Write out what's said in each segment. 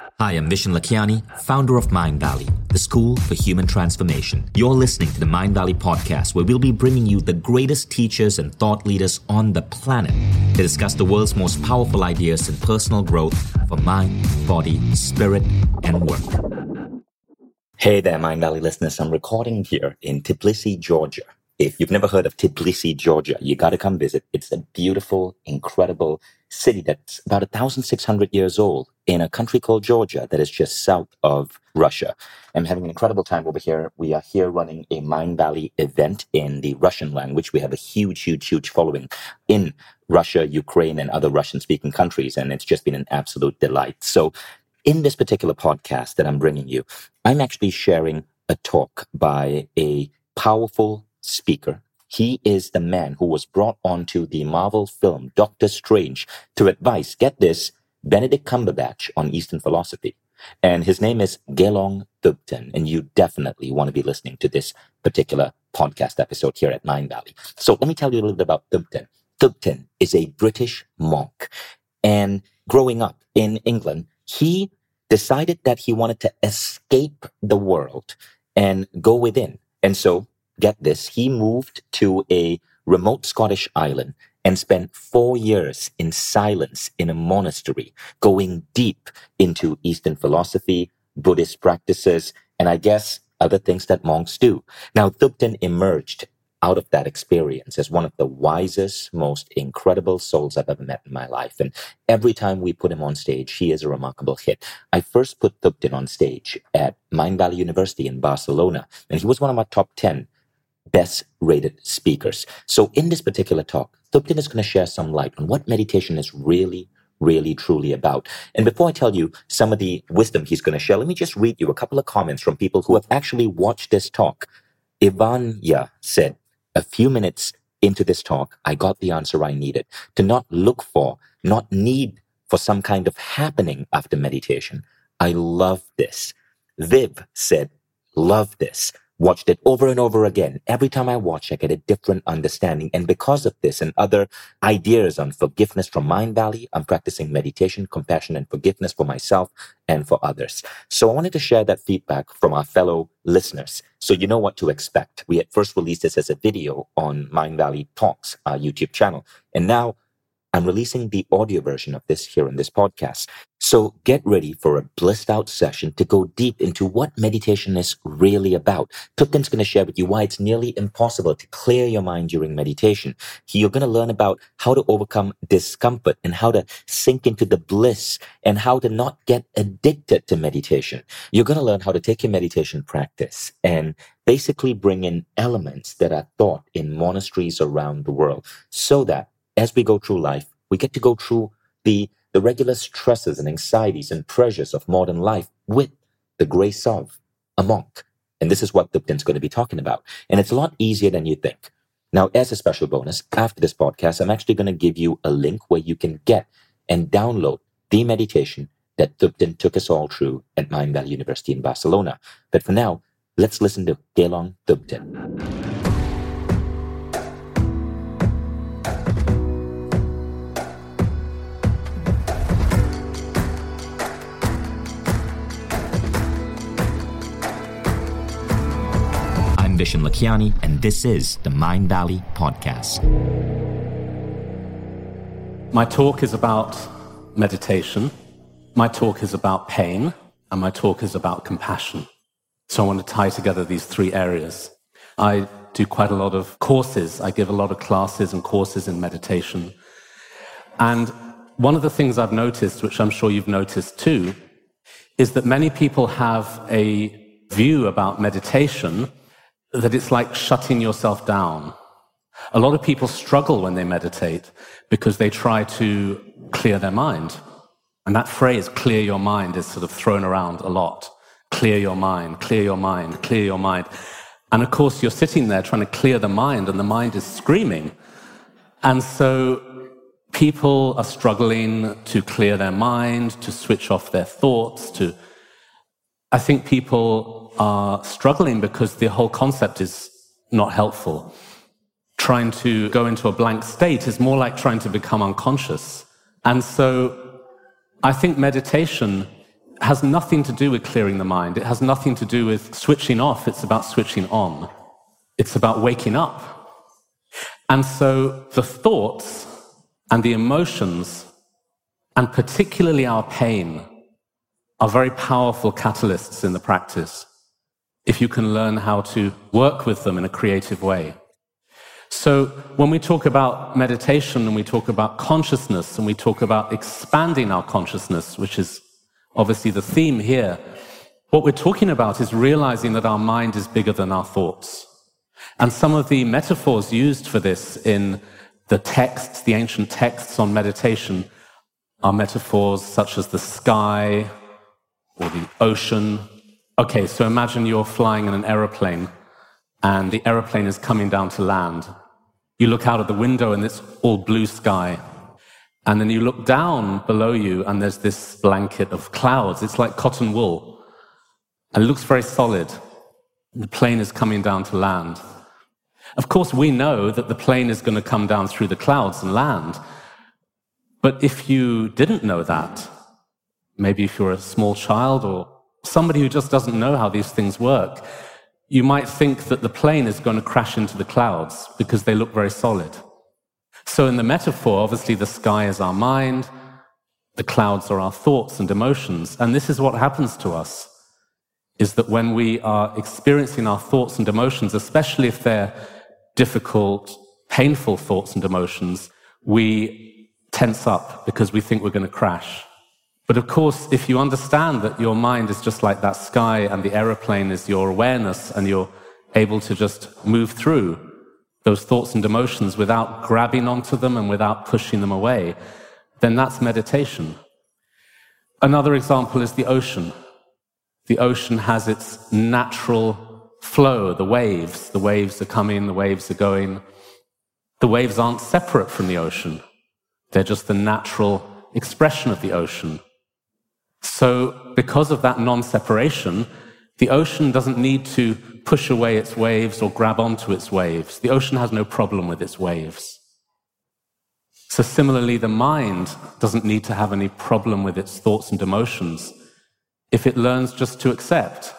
Hi, I'm Vishen Lakhiani, founder of Mindvalley, the school for human transformation. You're listening to the Mindvalley podcast, where we'll be bringing you the greatest teachers and thought leaders on the planet to discuss the world's most powerful ideas in personal growth for mind, body, spirit, and work. Hey there, Mindvalley listeners. I'm recording here in Tbilisi, Georgia. If you've never heard of Tbilisi, Georgia, you got to come visit. It's a beautiful, incredible city that's about 1,600 years old in a country called Georgia that is just south of Russia. I'm having an incredible time over here. We are here running a Mindvalley event in the Russian language. We have a huge, huge, huge following in Russia, Ukraine, and other Russian speaking countries. And it's just been an absolute delight. So in this particular podcast that I'm bringing you, I'm actually sharing a talk by a powerful speaker. He is the man who was brought onto the Marvel film Doctor Strange to advise, get this, Benedict Cumberbatch on Eastern philosophy. And his name is Gelong Thubten, and you definitely want to be listening to this particular podcast episode here at Mindvalley. So let me tell you a little bit about Thubten. Thubten is a British monk, and growing up in England, he decided that he wanted to escape the world and go within. And so get this, he moved to a remote Scottish island and spent four years in silence in a monastery, going deep into Eastern philosophy, Buddhist practices, and I guess other things that monks do. Now, Thubten emerged out of that experience as one of the wisest, most incredible souls I've ever met in my life. And every time we put him on stage, he is a remarkable hit. I first put Thubten on stage at Mindvalley University in Barcelona, and he was one of my top 10 best rated speakers. So in this particular talk, Thubten is going to share some light on what meditation is really, really, truly about. And before I tell you some of the wisdom he's going to share, let me just read you a couple of comments from people who have actually watched this talk. Ivanya said, a few minutes into this talk, I got the answer I needed to not look for, not need for some kind of happening after meditation. I love this. Viv said, love this watched it over and over again. Every time I watch, I get a different understanding. And because of this and other ideas on forgiveness from Mindvalley, I'm practicing meditation, compassion, and forgiveness for myself and for others. So I wanted to share that feedback from our fellow listeners. So you know what to expect. We had first released this as a video on Mindvalley Talks, our YouTube channel. And now I'm releasing the audio version of this here in this podcast. So get ready for a blissed out session to go deep into what meditation is really about. Thubten's going to share with you why it's nearly impossible to clear your mind during meditation. You're going to learn about how to overcome discomfort and how to sink into the bliss and how to not get addicted to meditation. You're going to learn how to take your meditation practice and basically bring in elements that are taught in monasteries around the world so that as we go through life, we get to go through the, the regular stresses and anxieties and pressures of modern life with the grace of a monk. And this is what Thubten's going to be talking about. And it's a lot easier than you think. Now, as a special bonus, after this podcast, I'm actually going to give you a link where you can get and download the meditation that Thubten took us all through at Mindvalley University in Barcelona. But for now, let's listen to Gelong Thubten. Vishen and this is the Mindvalley Podcast. My talk is about meditation, my talk is about pain, and my talk is about compassion. So I want to tie together these three areas. I do quite a lot of courses, I give a lot of classes and courses in meditation. And one of the things I've noticed, which I'm sure you've noticed too, is that many people have a view about meditation that it's like shutting yourself down. A lot of people struggle when they meditate because they try to clear their mind. And that phrase, clear your mind, is sort of thrown around a lot. Clear your mind, clear your mind, clear your mind. And of course, you're sitting there trying to clear the mind, and the mind is screaming. And so people are struggling to clear their mind, to switch off their thoughts, to. I think people are struggling because the whole concept is not helpful. Trying to go into a blank state is more like trying to become unconscious. And so I think meditation has nothing to do with clearing the mind. It has nothing to do with switching off. It's about switching on. It's about waking up. And so the thoughts and the emotions, and particularly our pain, are very powerful catalysts in the practice if you can learn how to work with them in a creative way. So, when we talk about meditation and we talk about consciousness and we talk about expanding our consciousness, which is obviously the theme here, what we're talking about is realizing that our mind is bigger than our thoughts. And some of the metaphors used for this in the texts, the ancient texts on meditation, are metaphors such as the sky or the ocean. Okay, so imagine you're flying in an aeroplane and the aeroplane is coming down to land. You look out of the window and it's all blue sky. And then you look down below you and there's this blanket of clouds. It's like cotton wool. And it looks very solid. The plane is coming down to land. Of course, we know that the plane is going to come down through the clouds and land. But if you didn't know that, maybe if you're a small child or somebody who just doesn't know how these things work, you might think that the plane is going to crash into the clouds because they look very solid. So, in the metaphor, obviously the sky is our mind, the clouds are our thoughts and emotions. And this is what happens to us is that when we are experiencing our thoughts and emotions, especially if they're difficult, painful thoughts and emotions, we tense up because we think we're going to crash. But of course, if you understand that your mind is just like that sky and the aeroplane is your awareness and you're able to just move through those thoughts and emotions without grabbing onto them and without pushing them away, then that's meditation. Another example is the ocean. The ocean has its natural flow, the waves. The waves are coming, the waves are going. The waves aren't separate from the ocean. They're just the natural expression of the ocean. So, because of that non separation, the ocean doesn't need to push away its waves or grab onto its waves. The ocean has no problem with its waves. So, similarly, the mind doesn't need to have any problem with its thoughts and emotions if it learns just to accept.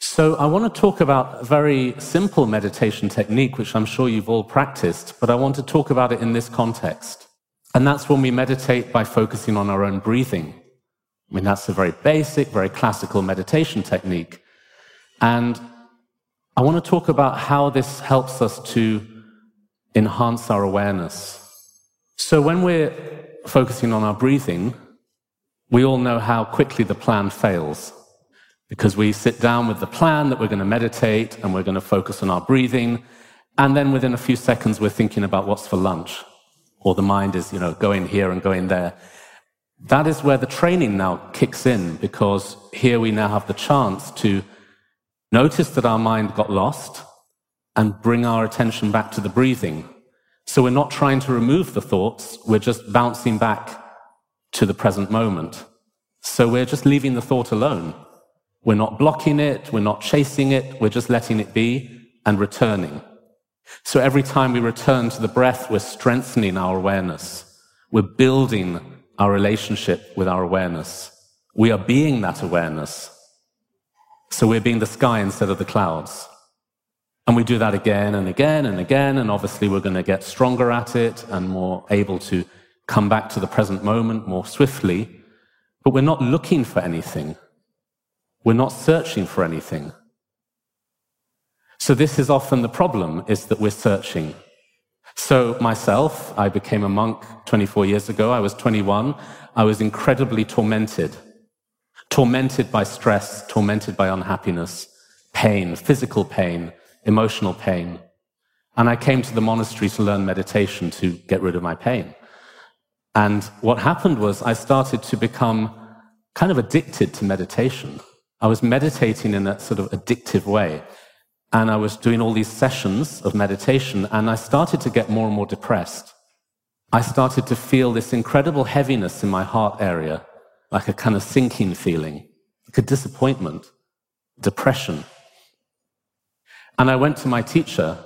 So, I want to talk about a very simple meditation technique, which I'm sure you've all practiced, but I want to talk about it in this context. And that's when we meditate by focusing on our own breathing. I mean, that's a very basic, very classical meditation technique. And I want to talk about how this helps us to enhance our awareness. So, when we're focusing on our breathing, we all know how quickly the plan fails because we sit down with the plan that we're going to meditate and we're going to focus on our breathing. And then within a few seconds, we're thinking about what's for lunch or the mind is, you know, going here and going there. That is where the training now kicks in because here we now have the chance to notice that our mind got lost and bring our attention back to the breathing. So we're not trying to remove the thoughts, we're just bouncing back to the present moment. So we're just leaving the thought alone. We're not blocking it, we're not chasing it, we're just letting it be and returning. So every time we return to the breath, we're strengthening our awareness. We're building our relationship with our awareness. We are being that awareness. So we're being the sky instead of the clouds. And we do that again and again and again. And obviously, we're going to get stronger at it and more able to come back to the present moment more swiftly. But we're not looking for anything. We're not searching for anything. So this is often the problem, is that we're searching. So myself, I became a monk 24 years ago. I was 21. I was incredibly tormented. Tormented by stress, tormented by unhappiness, pain, physical pain, emotional pain. And I came to the monastery to learn meditation to get rid of my pain. And what happened was I started to become kind of addicted to meditation. I was meditating in that sort of addictive way. And I was doing all these sessions of meditation, and I started to get more and more depressed. I started to feel this incredible heaviness in my heart area, like a kind of sinking feeling, like a disappointment, depression. And I went to my teacher,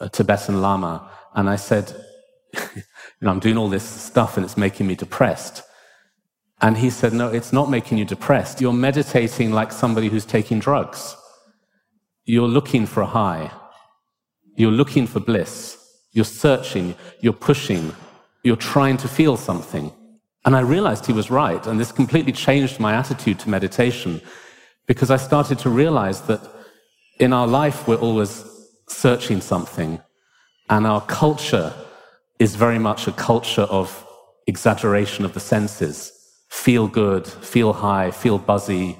a Tibetan Lama, and I said, you know, I'm doing all this stuff and it's making me depressed. And he said, No, it's not making you depressed. You're meditating like somebody who's taking drugs. You're looking for a high. You're looking for bliss. You're searching. You're pushing. You're trying to feel something. And I realized he was right. And this completely changed my attitude to meditation because I started to realize that in our life, we're always searching something. And our culture is very much a culture of exaggeration of the senses. Feel good, feel high, feel buzzy,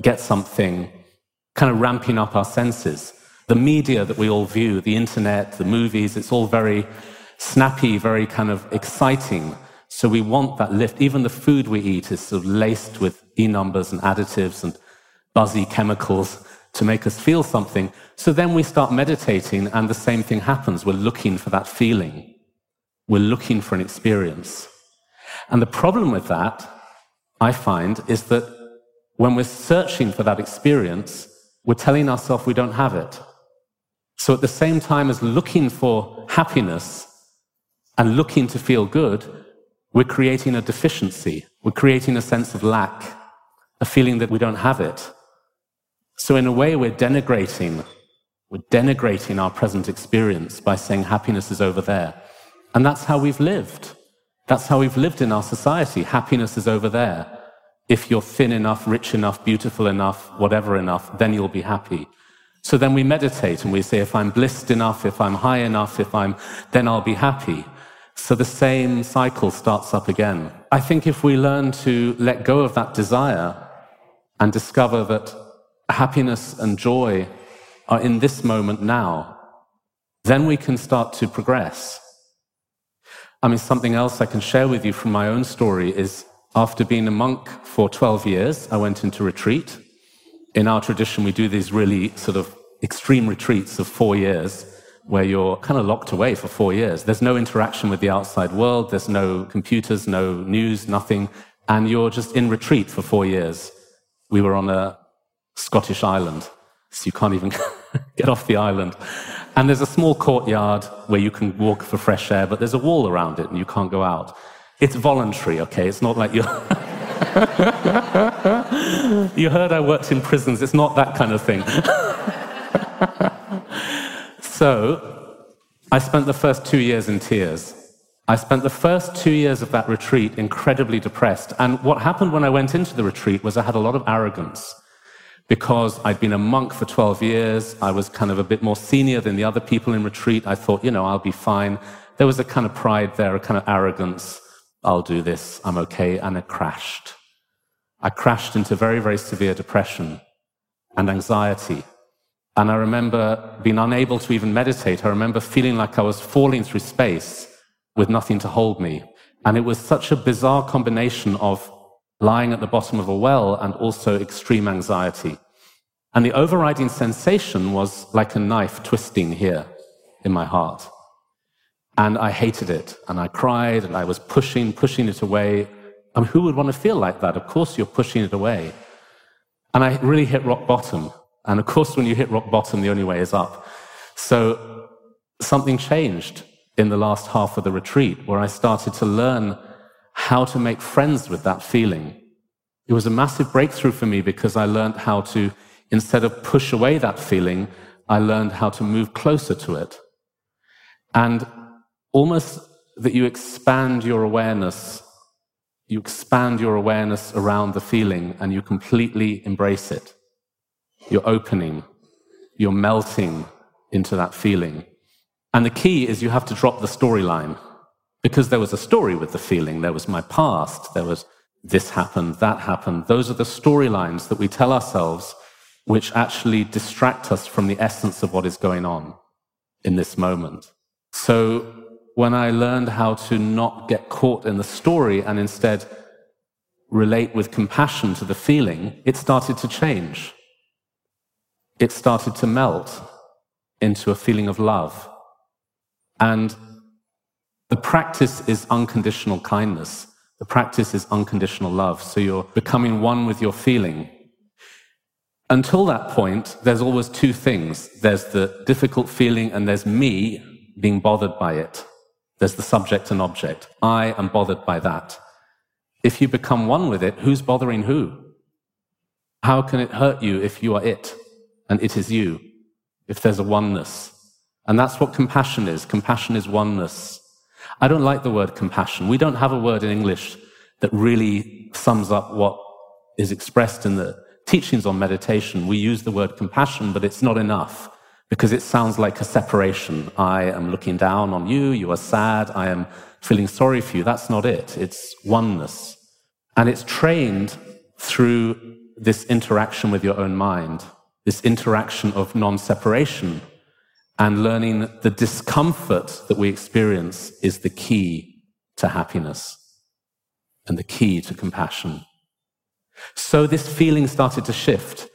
get something, kind of ramping up our senses. The media that we all view, the internet, the movies, it's all very snappy, very kind of exciting. So we want that lift. Even the food we eat is sort of laced with E numbers and additives and buzzy chemicals to make us feel something. So then we start meditating, and the same thing happens. We're looking for that feeling, we're looking for an experience. And the problem with that, I find, is that when we're searching for that experience, we're telling ourselves we don't have it. So at the same time as looking for happiness and looking to feel good, we're creating a deficiency. We're creating a sense of lack, a feeling that we don't have it. So, in a way, we're denigrating, we're denigrating our present experience by saying happiness is over there. And that's how we've lived. That's how we've lived in our society. Happiness is over there. If you're thin enough, rich enough, beautiful enough, whatever enough, then you'll be happy. So then we meditate and we say, if I'm blissed enough, if I'm high enough, if I'm, then I'll be happy. So the same cycle starts up again. I think if we learn to let go of that desire and discover that happiness and joy are in this moment now, then we can start to progress. I mean, something else I can share with you from my own story is after being a monk for 12 years, I went into retreat. In our tradition, we do these really sort of extreme retreats of four years where you're kind of locked away for four years. There's no interaction with the outside world, there's no computers, no news, nothing, and you're just in retreat for four years. We were on a Scottish island, so you can't even get off the island. And there's a small courtyard where you can walk for fresh air, but there's a wall around it and you can't go out. It's voluntary, okay? It's not like you're. you heard I worked in prisons. It's not that kind of thing. so, I spent the first two years in tears. I spent the first two years of that retreat incredibly depressed. And what happened when I went into the retreat was I had a lot of arrogance because I'd been a monk for 12 years. I was kind of a bit more senior than the other people in retreat. I thought, you know, I'll be fine. There was a kind of pride there, a kind of arrogance. I'll do this. I'm okay. And it crashed. I crashed into very, very severe depression and anxiety. And I remember being unable to even meditate. I remember feeling like I was falling through space with nothing to hold me. And it was such a bizarre combination of lying at the bottom of a well, and also extreme anxiety. And the overriding sensation was like a knife twisting here in my heart. And I hated it, and I cried, and I was pushing, pushing it away. I mean, who would want to feel like that? Of course, you're pushing it away. And I really hit rock bottom. And of course, when you hit rock bottom, the only way is up. So something changed in the last half of the retreat where I started to learn how to make friends with that feeling. It was a massive breakthrough for me because I learned how to, instead of push away that feeling, I learned how to move closer to it. And almost that you expand your awareness, you expand your awareness around the feeling and you completely embrace it. You're opening, you're melting into that feeling. And the key is you have to drop the storyline because there was a story with the feeling. There was my past. There was this happened, that happened. Those are the storylines that we tell ourselves, which actually distract us from the essence of what is going on in this moment. So when I learned how to not get caught in the story and instead relate with compassion to the feeling, it started to change. It started to melt into a feeling of love. And the practice is unconditional kindness. The practice is unconditional love. So you're becoming one with your feeling. Until that point, there's always two things. There's the difficult feeling and there's me being bothered by it. There's the subject and object. I am bothered by that. if you become one with it, who's bothering who? How can it hurt you if you are it and it is you? If there's a oneness. And that's what compassion is. Compassion is oneness. I don't like the word compassion. We don't have a word in English that really sums up what is expressed in the teachings on meditation. We use the word compassion, but it's not enough because it sounds like a separation. I am looking down on you. You are sad. I am feeling sorry for you. That's not it. It's oneness. And it's trained through this interaction with your own mind, this interaction of non separation, and learning the discomfort that we experience is the key to happiness and the key to compassion. So this feeling started to shift.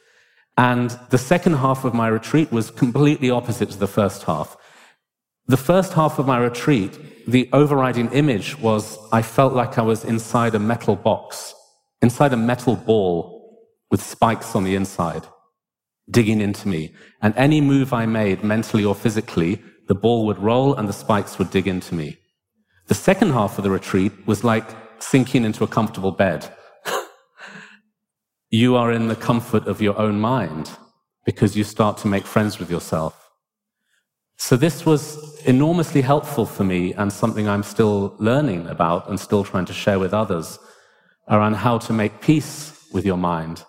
And the second half of my retreat was completely opposite to the first half. The first half of my retreat, the overriding image was I felt like I was inside a metal box, inside a metal ball with spikes on the inside, digging into me. And any move I made, mentally or physically, the ball would roll and the spikes would dig into me. The second half of the retreat was like sinking into a comfortable bed. You are in the comfort of your own mind because you start to make friends with yourself. So this was enormously helpful for me and something I'm still learning about and still trying to share with others around how to make peace with your mind.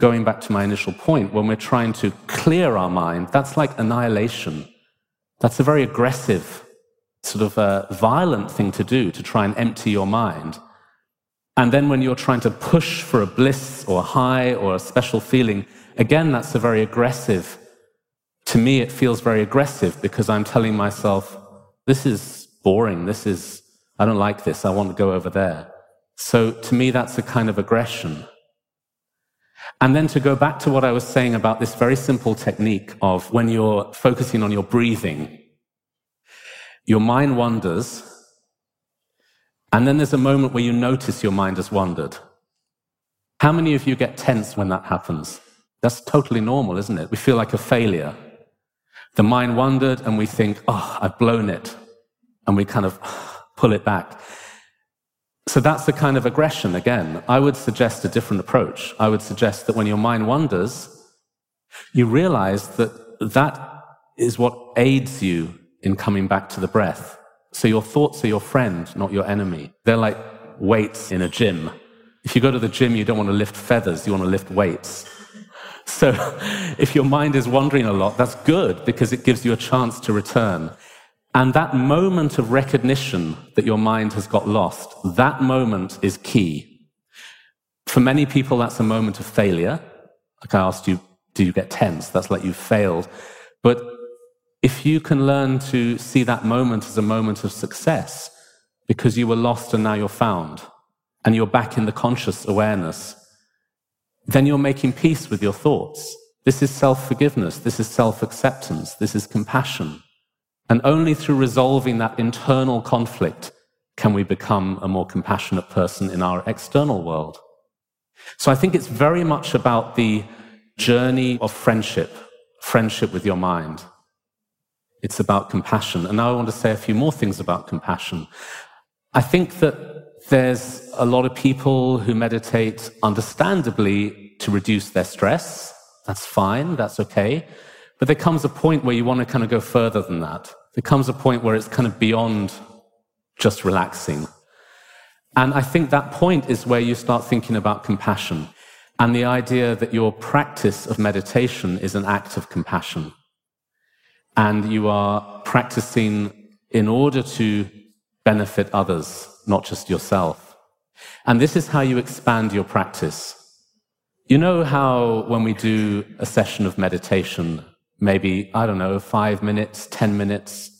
Going back to my initial point, when we're trying to clear our mind, that's like annihilation. That's a very aggressive, sort of a violent thing to do to try and empty your mind. And then when you're trying to push for a bliss or a high or a special feeling, again, that's a very aggressive. To me, it feels very aggressive because I'm telling myself, this is boring. This is, I don't like this. I want to go over there. So to me, that's a kind of aggression. And then to go back to what I was saying about this very simple technique of when you're focusing on your breathing, your mind wanders and then there's a moment where you notice your mind has wandered. How many of you get tense when that happens? That's totally normal, isn't it? We feel like a failure. The mind wandered and we think, oh, I've blown it. And we kind of pull it back. So that's the kind of aggression again. I would suggest a different approach. I would suggest that when your mind wanders, you realize that that is what aids you in coming back to the breath. So your thoughts are your friend, not your enemy. They're like weights in a gym. If you go to the gym, you don't want to lift feathers, you want to lift weights. So if your mind is wandering a lot, that's good because it gives you a chance to return. And that moment of recognition that your mind has got lost, that moment is key. For many people, that's a moment of failure. Like I asked you, do you get tense? That's like you've failed. But if you can learn to see that moment as a moment of success, because you were lost and now you're found, and you're back in the conscious awareness, then you're making peace with your thoughts. This is self forgiveness. This is self acceptance. This is compassion. And only through resolving that internal conflict can we become a more compassionate person in our external world. So I think it's very much about the journey of friendship, friendship with your mind. It's about compassion. And now I want to say a few more things about compassion. I think that there's a lot of people who meditate understandably to reduce their stress. That's fine. That's okay. But there comes a point where you want to kind of go further than that. There comes a point where it's kind of beyond just relaxing. And I think that point is where you start thinking about compassion and the idea that your practice of meditation is an act of compassion and you are practicing in order to benefit others, not just yourself. And this is how you expand your practice. You know how when we do a session of meditation, maybe, I don't know, five minutes, 10 minutes,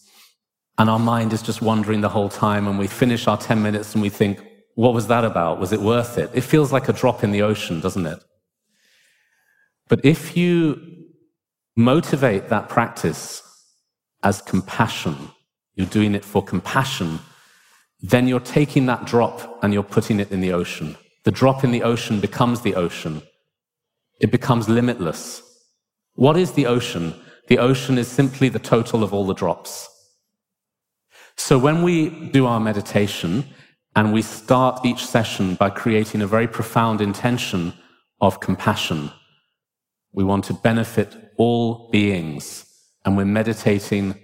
and our mind is just wandering the whole time, and we finish our 10 minutes and we think, what was that about? Was it worth it? It feels like a drop in the ocean, doesn't it? But if you motivate that practice as compassion, you're doing it for compassion, then you're taking that drop and you're putting it in the ocean. The drop in the ocean becomes the ocean. It becomes limitless. What is the ocean? The ocean is simply the total of all the drops. So when we do our meditation And we start each session by creating a very profound intention of compassion. We want to benefit all beings, and we're meditating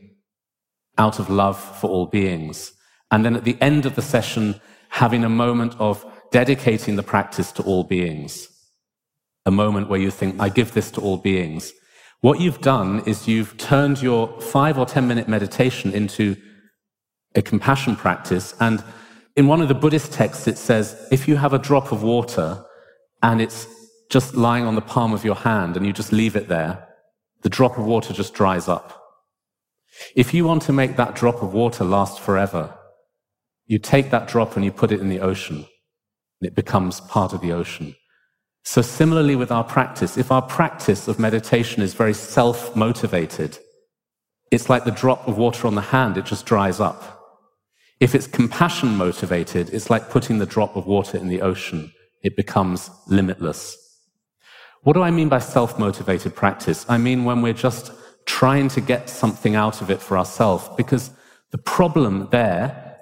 out of love for all beings. And then at the end of the session, having a moment of dedicating the practice to all beings. A moment where you think, I give this to all beings. What you've done is you've turned your five or 10 minute meditation into a compassion practice. And in one of the Buddhist texts, it says, if you have a drop of water and it's just lying on the palm of your hand and you just leave it there, the drop of water just dries up. If you want to make that drop of water last forever, you take that drop and you put it in the ocean, and it becomes part of the ocean. So, similarly with our practice, if our practice of meditation is very self motivated, it's like the drop of water on the hand, it just dries up. If it's compassion motivated, it's like putting the drop of water in the ocean, it becomes limitless. What do I mean by self motivated practice? I mean when we're just trying to get something out of it for ourselves, because the problem there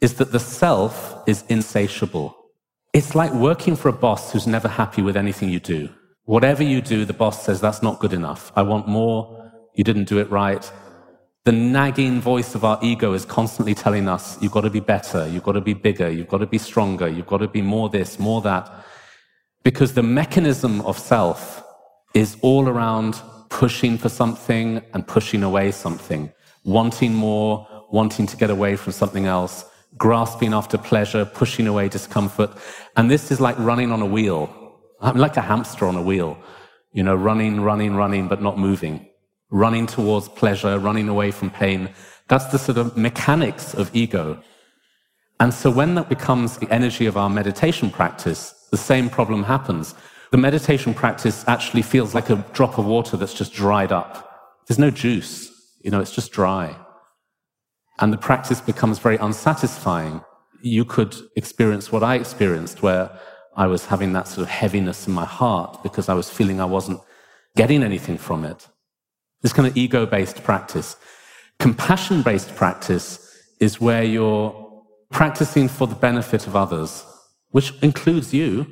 is that the self is insatiable. It's like working for a boss who's never happy with anything you do. Whatever you do, the boss says, that's not good enough. I want more. You didn't do it right. The nagging voice of our ego is constantly telling us, you've got to be better. You've got to be bigger. You've got to be stronger. You've got to be more this, more that. Because the mechanism of self is all around pushing for something and pushing away something, wanting more, wanting to get away from something else grasping after pleasure, pushing away discomfort. And this is like running on a wheel. I'm like a hamster on a wheel, you know, running, running, running, but not moving, running towards pleasure, running away from pain. That's the sort of mechanics of ego. And so when that becomes the energy of our meditation practice, the same problem happens. The meditation practice actually feels like a drop of water that's just dried up. There's no juice, you know, it's just dry and the practice becomes very unsatisfying. You could experience what I experienced, where I was having that sort of heaviness in my heart because I was feeling I wasn't getting anything from it. This kind of ego based practice. Compassion based practice is where you're practicing for the benefit of others, which includes you.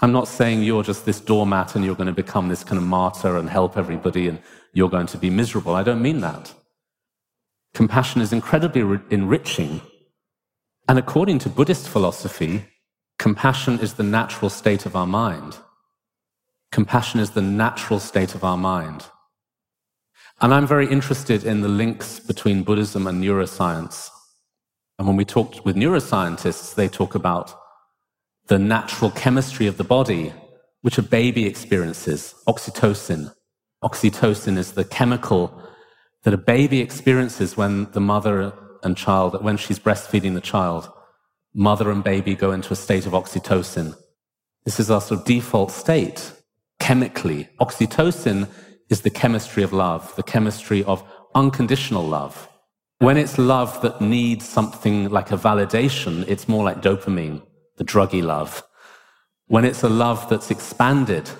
I'm not saying you're just this doormat and you're going to become this kind of martyr and help everybody and you're going to be miserable. I don't mean that. Compassion is incredibly enriching. And according to Buddhist philosophy, compassion is the natural state of our mind. Compassion is the natural state of our mind. And I'm very interested in the links between Buddhism and neuroscience. And when we talked with neuroscientists, they talk about the natural chemistry of the body, which a baby experiences, oxytocin. Oxytocin is the chemical that a baby experiences when the mother and child, when she's breastfeeding the child, mother and baby go into a state of oxytocin. This is our sort of default state chemically. Oxytocin is the chemistry of love, the chemistry of unconditional love. When it's love that needs something like a validation, it's more like dopamine, the druggy love. When it's a love that's expanded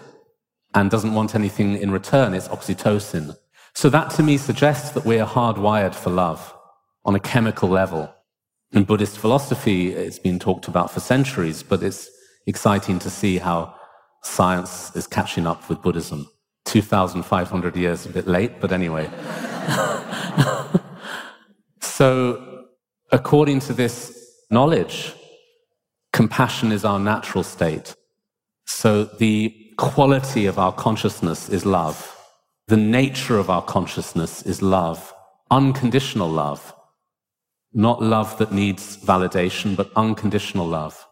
and doesn't want anything in return, it's oxytocin. So that to me suggests that we are hardwired for love on a chemical level. In Buddhist philosophy, it's been talked about for centuries, but it's exciting to see how science is catching up with Buddhism. 2,500 years, a bit late, but anyway. so, according to this knowledge, compassion is our natural state. So, the quality of our consciousness is love. The nature of our consciousness is love, unconditional love, not love that needs validation, but unconditional love.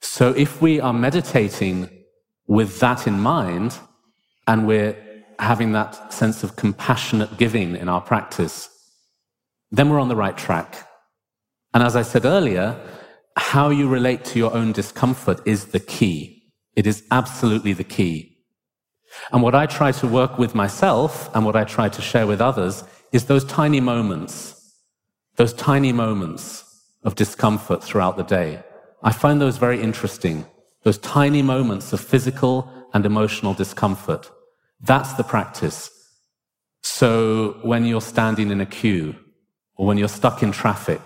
So if we are meditating with that in mind, and we're having that sense of compassionate giving in our practice, then we're on the right track. And as I said earlier, how you relate to your own discomfort is the key. It is absolutely the key. And what I try to work with myself and what I try to share with others is those tiny moments, those tiny moments of discomfort throughout the day. I find those very interesting. Those tiny moments of physical and emotional discomfort. That's the practice. So when you're standing in a queue or when you're stuck in traffic,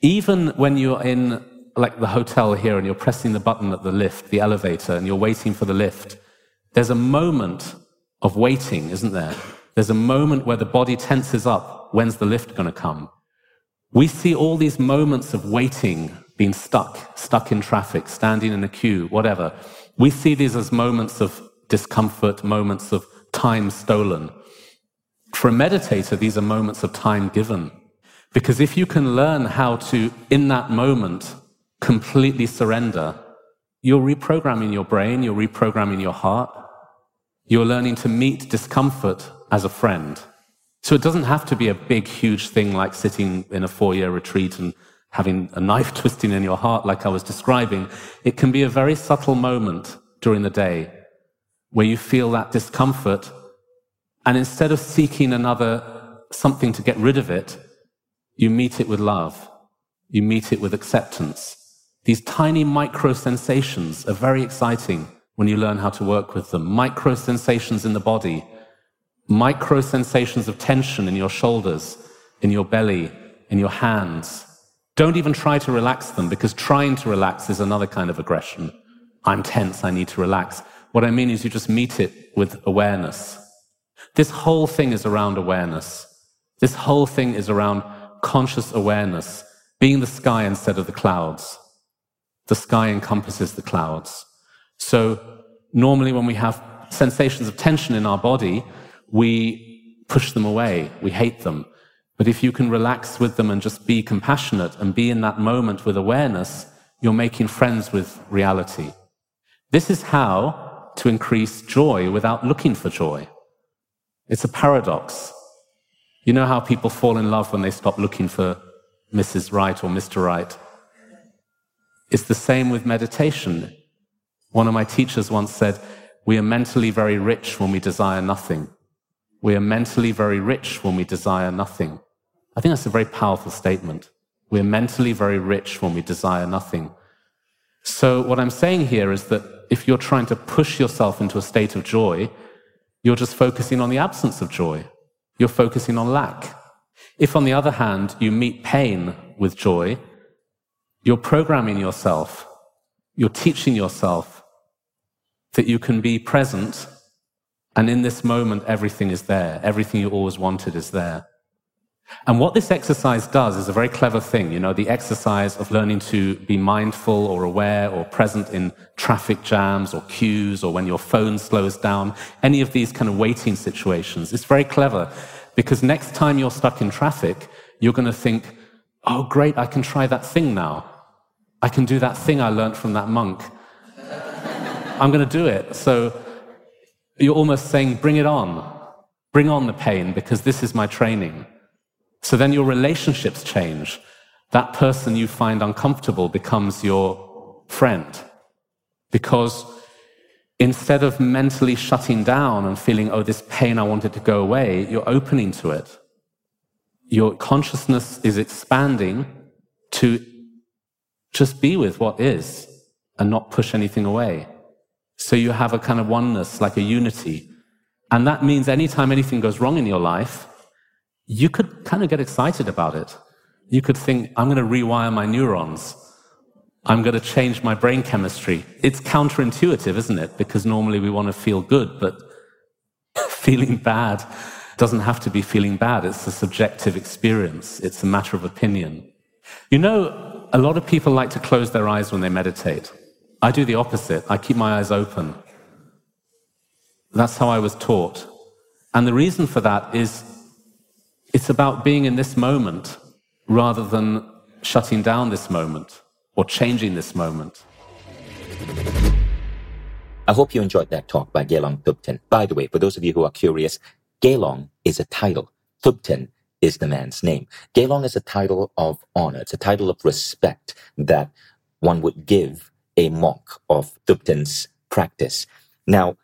Even when you're in like the hotel here and you're pressing the button at the lift, the elevator, and you're waiting for the lift, there's a moment of waiting, isn't there? There's a moment where the body tenses up. When's the lift going to come? We see all these moments of waiting, being stuck, stuck in traffic, standing in a queue, whatever. We see these as moments of discomfort, moments of time stolen. For a meditator, these are moments of time given. Because if you can learn how to, in that moment, completely surrender, you're reprogramming your brain, you're reprogramming your heart, you're learning to meet discomfort as a friend. So it doesn't have to be a big, huge thing like sitting in a four year retreat and having a knife twisting in your heart, like I was describing. It can be a very subtle moment during the day where you feel that discomfort. And instead of seeking another something to get rid of it, you meet it with love. You meet it with acceptance. These tiny micro sensations are very exciting when you learn how to work with them. Micro sensations in the body, micro sensations of tension in your shoulders, in your belly, in your hands. Don't even try to relax them because trying to relax is another kind of aggression. I'm tense, I need to relax. What I mean is you just meet it with awareness. This whole thing is around awareness. This whole thing is around conscious awareness, being the sky instead of the clouds. The sky encompasses the clouds. So normally when we have sensations of tension in our body, we push them away. We hate them. But if you can relax with them and just be compassionate and be in that moment with awareness, you're making friends with reality. This is how to increase joy without looking for joy. It's a paradox. You know how people fall in love when they stop looking for Mrs. Right or Mr. Right? It's the same with meditation. One of my teachers once said, We are mentally very rich when we desire nothing. We are mentally very rich when we desire nothing. I think that's a very powerful statement. We're mentally very rich when we desire nothing. So, what I'm saying here is that if you're trying to push yourself into a state of joy, you're just focusing on the absence of joy. You're focusing on lack. If, on the other hand, you meet pain with joy, you're programming yourself, you're teaching yourself that you can be present, and in this moment, everything is there. Everything you always wanted is there. And what this exercise does is a very clever thing, you know, the exercise of learning to be mindful or aware or present in traffic jams or queues or when your phone slows down, any of these kind of waiting situations. It's very clever because next time you're stuck in traffic, you're going to think, oh, great, I can try that thing now. I can do that thing I learned from that monk. I'm going to do it. So you're almost saying, bring it on. Bring on the pain because this is my training. So then your relationships change. That person you find uncomfortable becomes your friend. Because instead of mentally shutting down and feeling, oh, this pain, I wanted to go away, you're opening to it. Your consciousness is expanding to just be with what is and not push anything away. So you have a kind of oneness, like a unity. And that means anytime anything goes wrong in your life, you could kind of get excited about it. You could think, I'm going to rewire my neurons. I'm going to change my brain chemistry. It's counterintuitive, isn't it? Because normally we want to feel good, but feeling bad doesn't have to be feeling bad. It's a subjective experience. It's a matter of opinion. You know, a lot of people like to close their eyes when they meditate. I do the opposite. I keep my eyes open. That's how I was taught. And the reason for that is it's about being in this moment rather than shutting down this moment or changing this moment. I hope you enjoyed that talk by Gelong Thubten. By the way, for those of you who are curious, Gelong is a title. Thubten is the man's name. Gelong is a title of honor. It's a title of respect that one would give a monk of Thubten's practice. Now,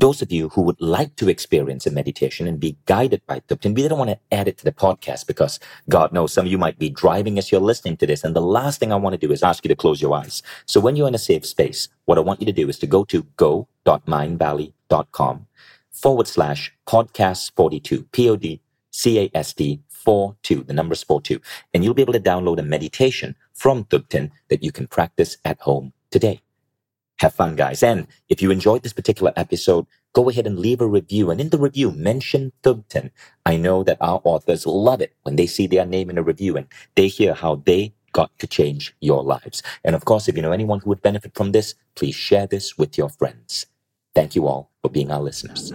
those of you who would like to experience a meditation and be guided by Thubten, we didn't want to add it to the podcast because God knows some of you might be driving as you're listening to this. And the last thing I want to do is ask you to close your eyes. So when you're in a safe space, what I want you to do is to go to go.mindvalley.com forward slash podcast 42, P O D C A S T 42, the number's 42, and you'll be able to download a meditation from Thubten that you can practice at home today. Have fun, guys. And if you enjoyed this particular episode, go ahead and leave a review. And in the review, mention Thubten. I know that our authors love it when they see their name in a review and they hear how they got to change your lives. And of course, if you know anyone who would benefit from this, please share this with your friends. Thank you all for being our listeners.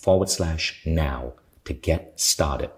forward slash now to get started.